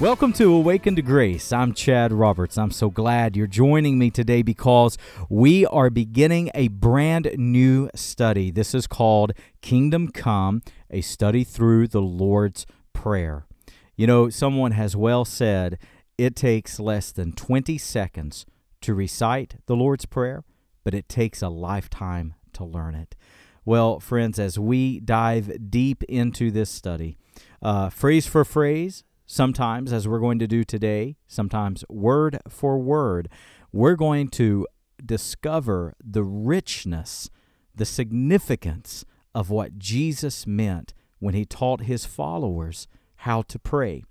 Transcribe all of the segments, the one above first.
Welcome to Awakened to Grace. I'm Chad Roberts. I'm so glad you're joining me today because we are beginning a brand new study. This is called Kingdom Come, a study through the Lord's Prayer. You know, someone has well said it takes less than 20 seconds to recite the Lord's Prayer, but it takes a lifetime to learn it. Well, friends, as we dive deep into this study, uh, phrase for phrase, sometimes, as we're going to do today, sometimes word for word, we're going to discover the richness, the significance of what Jesus meant when he taught his followers how to pray.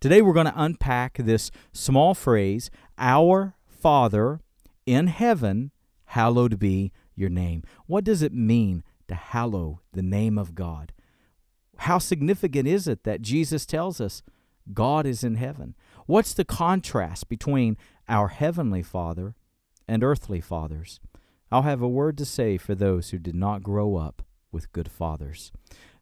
Today, we're going to unpack this small phrase, Our Father in heaven, hallowed be your name. What does it mean to hallow the name of God? How significant is it that Jesus tells us God is in heaven. What's the contrast between our heavenly Father and earthly fathers? I'll have a word to say for those who did not grow up with good fathers.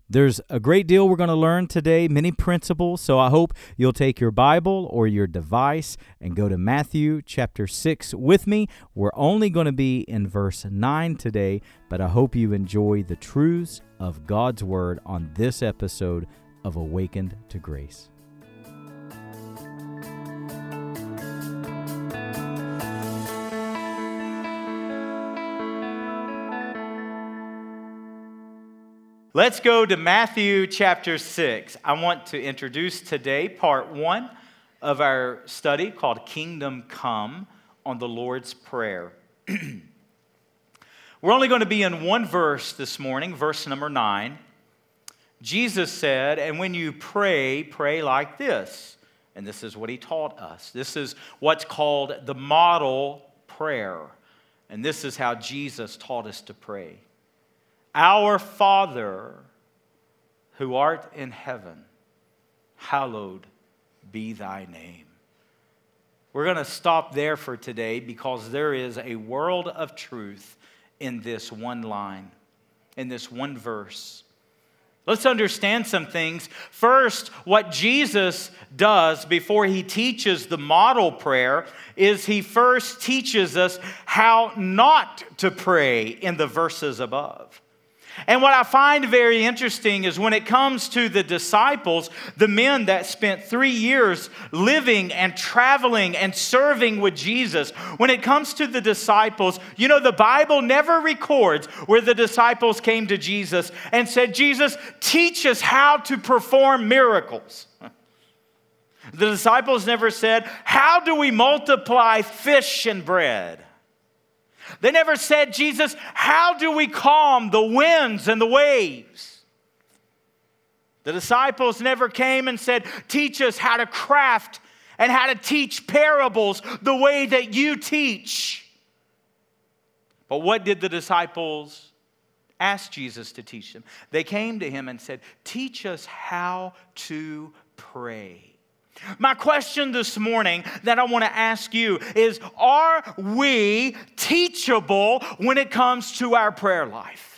There's a great deal we're going to learn today, many principles. So I hope you'll take your Bible or your device and go to Matthew chapter 6 with me. We're only going to be in verse 9 today, but I hope you enjoy the truths of God's Word on this episode of Awakened to Grace. Let's go to Matthew chapter 6. I want to introduce today part one of our study called Kingdom Come on the Lord's Prayer. We're only going to be in one verse this morning, verse number nine. Jesus said, And when you pray, pray like this. And this is what he taught us. This is what's called the model prayer. And this is how Jesus taught us to pray. Our Father who art in heaven, hallowed be thy name. We're going to stop there for today because there is a world of truth in this one line, in this one verse. Let's understand some things. First, what Jesus does before he teaches the model prayer is he first teaches us how not to pray in the verses above. And what I find very interesting is when it comes to the disciples, the men that spent three years living and traveling and serving with Jesus, when it comes to the disciples, you know, the Bible never records where the disciples came to Jesus and said, Jesus, teach us how to perform miracles. The disciples never said, How do we multiply fish and bread? They never said, Jesus, how do we calm the winds and the waves? The disciples never came and said, Teach us how to craft and how to teach parables the way that you teach. But what did the disciples ask Jesus to teach them? They came to him and said, Teach us how to pray. My question this morning that I want to ask you is Are we teachable when it comes to our prayer life?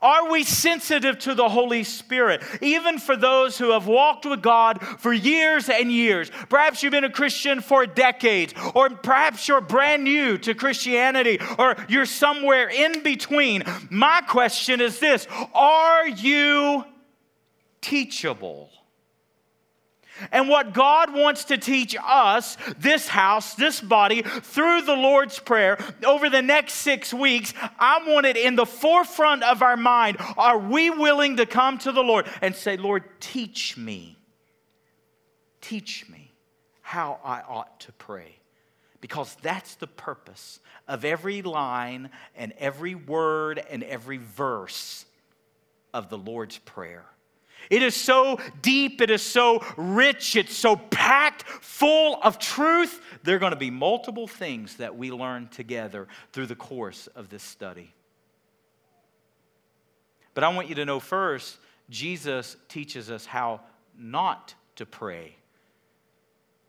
Are we sensitive to the Holy Spirit? Even for those who have walked with God for years and years. Perhaps you've been a Christian for decades, or perhaps you're brand new to Christianity, or you're somewhere in between. My question is this Are you teachable? And what God wants to teach us, this house, this body, through the Lord's Prayer over the next six weeks, I want it in the forefront of our mind. Are we willing to come to the Lord and say, Lord, teach me? Teach me how I ought to pray. Because that's the purpose of every line and every word and every verse of the Lord's Prayer. It is so deep, it is so rich, it's so packed full of truth. There are going to be multiple things that we learn together through the course of this study. But I want you to know first, Jesus teaches us how not to pray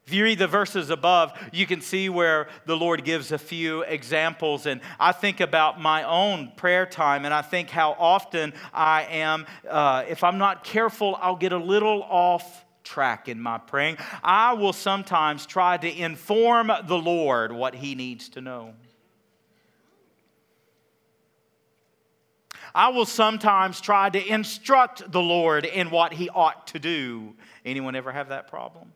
if you read the verses above, you can see where the Lord gives a few examples. And I think about my own prayer time, and I think how often I am, uh, if I'm not careful, I'll get a little off track in my praying. I will sometimes try to inform the Lord what he needs to know. I will sometimes try to instruct the Lord in what he ought to do. Anyone ever have that problem?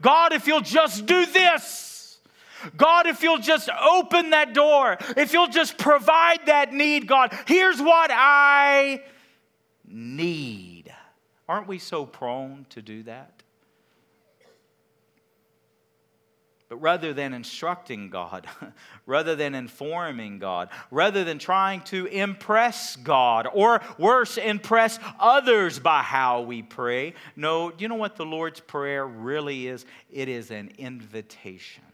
God, if you'll just do this. God, if you'll just open that door, if you'll just provide that need, God, here's what I need. Aren't we so prone to do that? But rather than instructing God, rather than informing God, rather than trying to impress God, or worse, impress others by how we pray, no, you know what the Lord's Prayer really is? It is an invitation.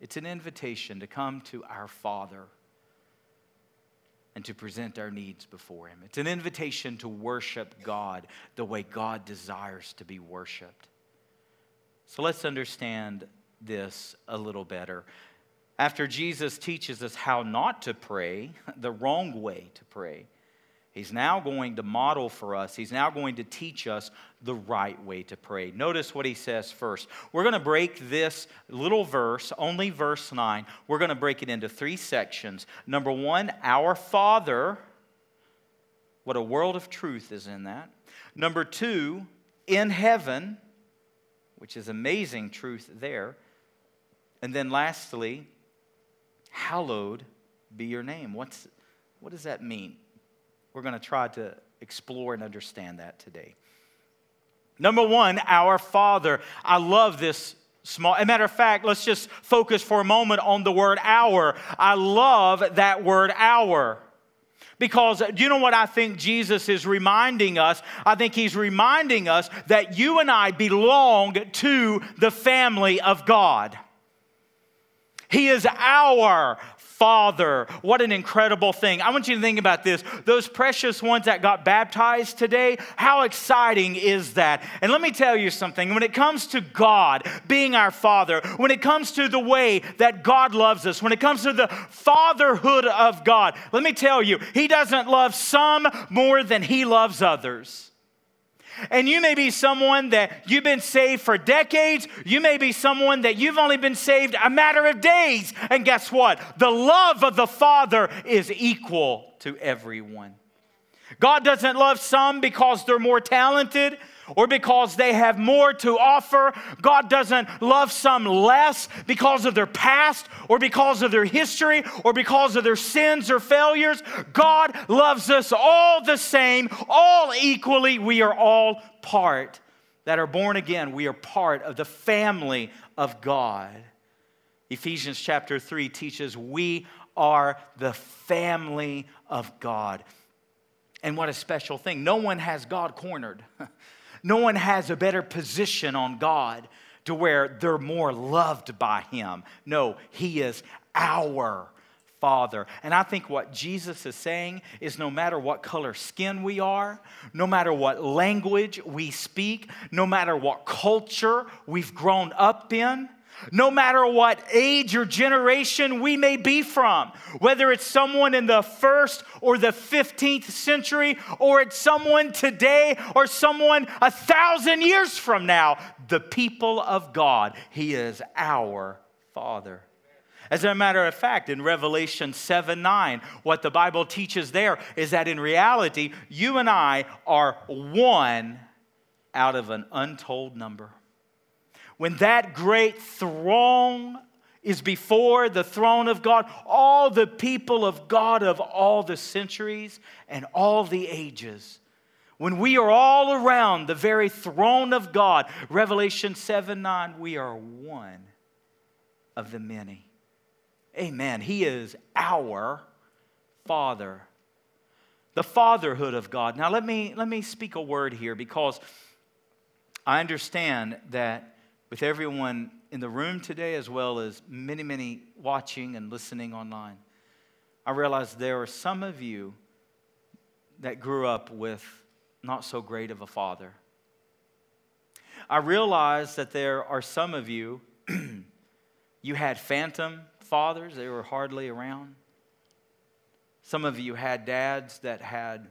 It's an invitation to come to our Father and to present our needs before Him. It's an invitation to worship God the way God desires to be worshiped. So let's understand this a little better. After Jesus teaches us how not to pray, the wrong way to pray, he's now going to model for us, he's now going to teach us the right way to pray. Notice what he says first. We're going to break this little verse, only verse 9, we're going to break it into three sections. Number one, our Father. What a world of truth is in that. Number two, in heaven which is amazing truth there. And then lastly, hallowed be your name. What's, what does that mean? We're going to try to explore and understand that today. Number one, our Father. I love this small. As a matter of fact, let's just focus for a moment on the word our. I love that word our. Because do you know what I think Jesus is reminding us? I think he's reminding us that you and I belong to the family of God. He is our Father. What an incredible thing. I want you to think about this. Those precious ones that got baptized today, how exciting is that? And let me tell you something. When it comes to God being our Father, when it comes to the way that God loves us, when it comes to the fatherhood of God, let me tell you, He doesn't love some more than He loves others. And you may be someone that you've been saved for decades. You may be someone that you've only been saved a matter of days. And guess what? The love of the Father is equal to everyone. God doesn't love some because they're more talented or because they have more to offer. God doesn't love some less because of their past or because of their history or because of their sins or failures. God loves us all the same, all equally. We are all part that are born again. We are part of the family of God. Ephesians chapter 3 teaches we are the family of God. And what a special thing. No one has God cornered. No one has a better position on God to where they're more loved by Him. No, He is our Father. And I think what Jesus is saying is no matter what color skin we are, no matter what language we speak, no matter what culture we've grown up in, no matter what age or generation we may be from, whether it's someone in the first or the 15th century, or it's someone today or someone a thousand years from now, the people of God, He is our Father. As a matter of fact, in Revelation 7 9, what the Bible teaches there is that in reality, you and I are one out of an untold number when that great throne is before the throne of God, all the people of God of all the centuries and all the ages. When we are all around the very throne of God, Revelation 7 9, we are one of the many. Amen. He is our Father. The fatherhood of God. Now, let me, let me speak a word here because I understand that with everyone in the room today, as well as many, many watching and listening online, I realize there are some of you that grew up with not so great of a father. I realize that there are some of you, you had phantom fathers, they were hardly around. Some of you had dads that had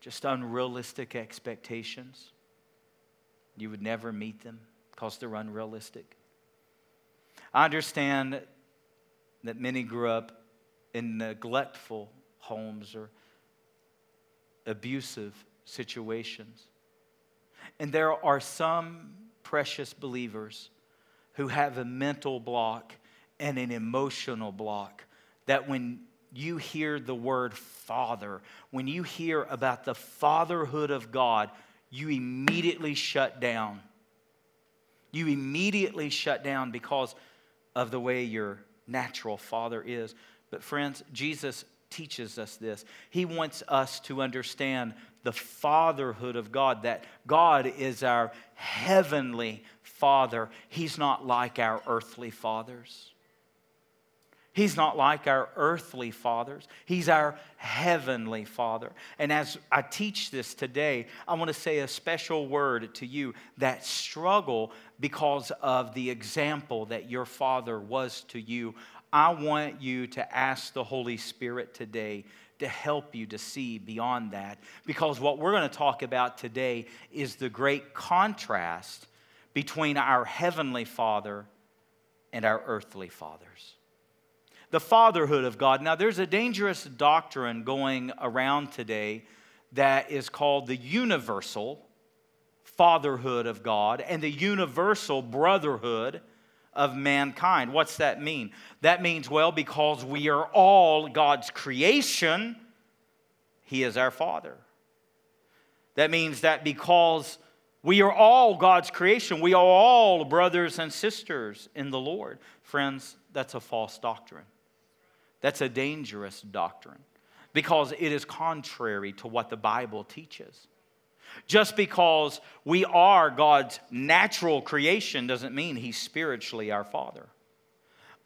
just unrealistic expectations. You would never meet them because they're unrealistic. I understand that many grew up in neglectful homes or abusive situations. And there are some precious believers who have a mental block and an emotional block that when you hear the word father, when you hear about the fatherhood of God, you immediately shut down. You immediately shut down because of the way your natural father is. But, friends, Jesus teaches us this. He wants us to understand the fatherhood of God, that God is our heavenly father. He's not like our earthly fathers. He's not like our earthly fathers. He's our heavenly father. And as I teach this today, I want to say a special word to you that struggle because of the example that your father was to you. I want you to ask the Holy Spirit today to help you to see beyond that. Because what we're going to talk about today is the great contrast between our heavenly father and our earthly fathers the fatherhood of God. Now, there's a dangerous doctrine going around today that is called the universal fatherhood of God and the universal brotherhood of mankind. What's that mean? That means, well, because we are all God's creation, He is our Father. That means that because we are all God's creation, we are all brothers and sisters in the Lord. Friends, that's a false doctrine. That's a dangerous doctrine because it is contrary to what the Bible teaches. Just because we are God's natural creation doesn't mean He's spiritually our Father.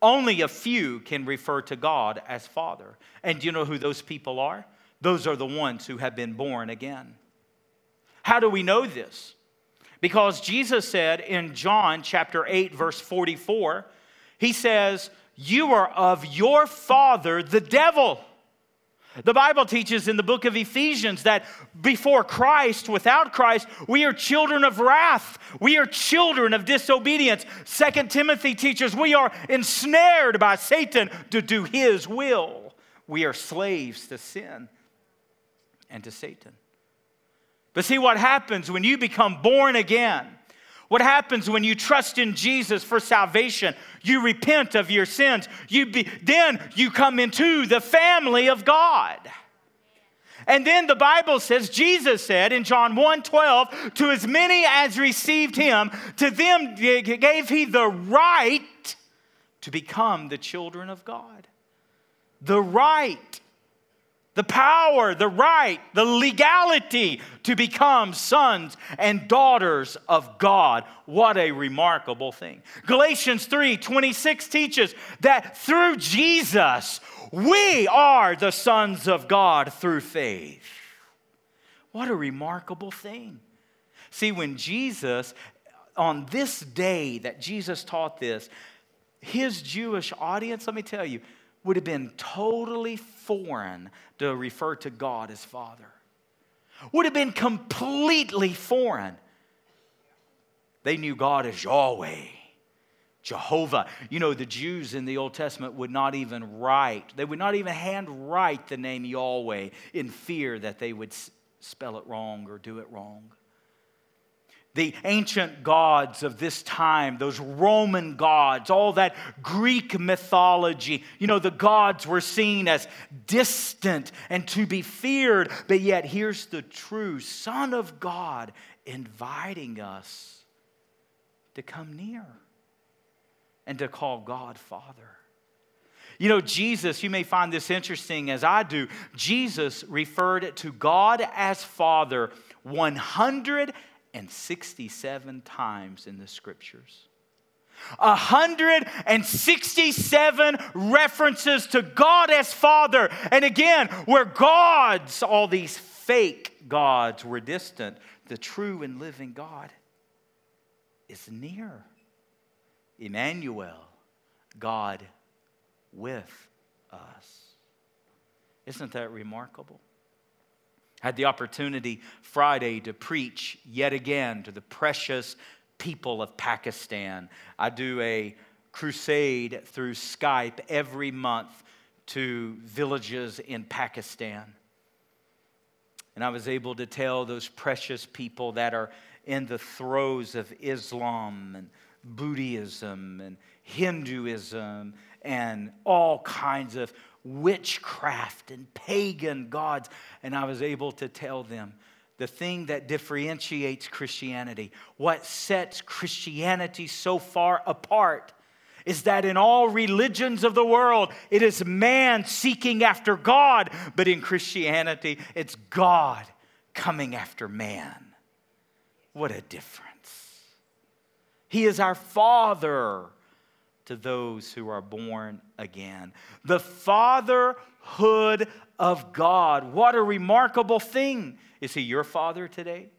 Only a few can refer to God as Father. And do you know who those people are? Those are the ones who have been born again. How do we know this? Because Jesus said in John chapter 8, verse 44, He says, you are of your father, the devil. The Bible teaches in the book of Ephesians that before Christ, without Christ, we are children of wrath. We are children of disobedience. Second Timothy teaches we are ensnared by Satan to do his will. We are slaves to sin and to Satan. But see what happens when you become born again what happens when you trust in Jesus for salvation? You repent of your sins. You be, then you come into the family of God. And then the Bible says, Jesus said in John 1 12, to as many as received him, to them gave he the right to become the children of God. The right the power, the right, the legality to become sons and daughters of God. What a remarkable thing. Galatians 3 26 teaches that through Jesus, we are the sons of God through faith. What a remarkable thing. See, when Jesus, on this day that Jesus taught this, his Jewish audience, let me tell you, would have been totally foreign to refer to God as Father. Would have been completely foreign. They knew God as Yahweh, Jehovah. You know, the Jews in the Old Testament would not even write, they would not even handwrite the name Yahweh in fear that they would spell it wrong or do it wrong the ancient gods of this time, those Roman gods, all that Greek mythology. You know, the gods were seen as distant and to be feared, but yet here's the true Son of God inviting us to come near and to call God Father. You know, Jesus, you may find this interesting as I do. Jesus referred to God as Father 100 and 67 times in the scriptures. 167 references to God as Father. And again, where gods, all these fake gods, were distant, the true and living God is near. Emmanuel, God with us. Isn't that remarkable? Had the opportunity Friday to preach yet again to the precious people of Pakistan. I do a crusade through Skype every month to villages in Pakistan. And I was able to tell those precious people that are in the throes of Islam and Buddhism and Hinduism and all kinds of witchcraft and pagan gods. And I was able to tell them the thing that differentiates Christianity, what sets Christianity so far apart, is that in all religions of the world, it is man seeking after God, but in Christianity, it's God coming after man. What a difference. He is our Father to those who are born again. The fatherhood of God. What a remarkable thing. Is He your Father today?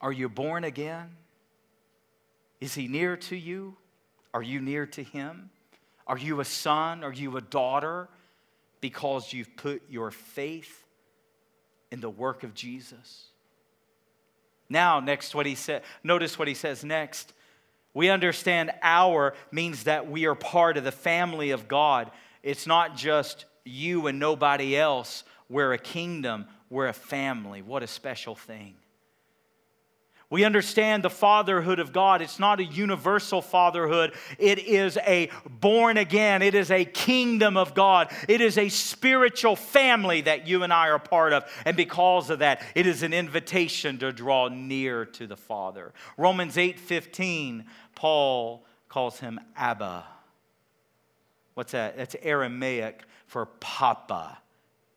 Are you born again? Is He near to you? Are you near to Him? Are you a son? Are you a daughter because you've put your faith in the work of Jesus? Now, next, what he said, notice what he says next. We understand our means that we are part of the family of God. It's not just you and nobody else. We're a kingdom, we're a family. What a special thing. We understand the fatherhood of God. It's not a universal fatherhood. It is a born again. It is a kingdom of God. It is a spiritual family that you and I are part of. And because of that, it is an invitation to draw near to the Father. Romans 8:15, Paul calls him Abba. What's that? That's Aramaic for Papa,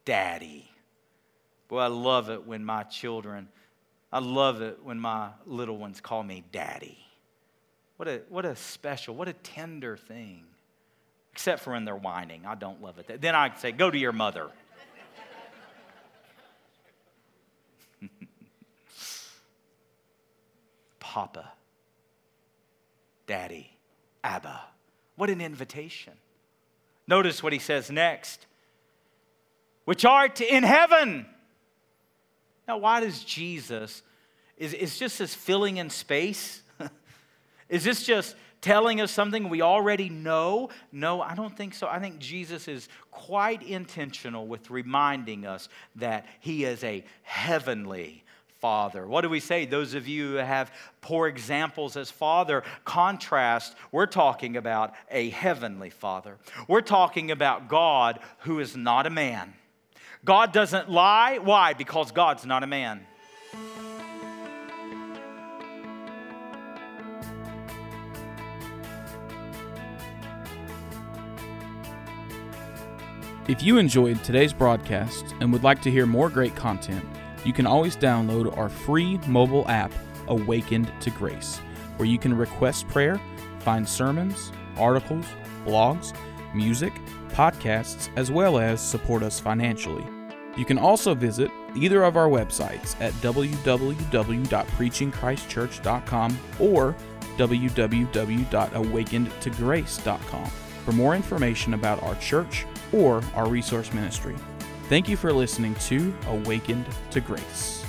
Daddy. Boy, I love it when my children I love it when my little ones call me daddy. What a, what a special, what a tender thing. Except for when they're whining. I don't love it. Then I say, go to your mother. Papa, Daddy, Abba. What an invitation. Notice what he says next which art in heaven. Now, why does Jesus, is, is just this filling in space? is this just telling us something we already know? No, I don't think so. I think Jesus is quite intentional with reminding us that he is a heavenly father. What do we say? Those of you who have poor examples as father, contrast, we're talking about a heavenly father. We're talking about God who is not a man. God doesn't lie. Why? Because God's not a man. If you enjoyed today's broadcast and would like to hear more great content, you can always download our free mobile app, Awakened to Grace, where you can request prayer, find sermons, articles, blogs, music, podcasts, as well as support us financially. You can also visit either of our websites at www.preachingchristchurch.com or www.awakenedtograce.com for more information about our church or our resource ministry. Thank you for listening to Awakened to Grace.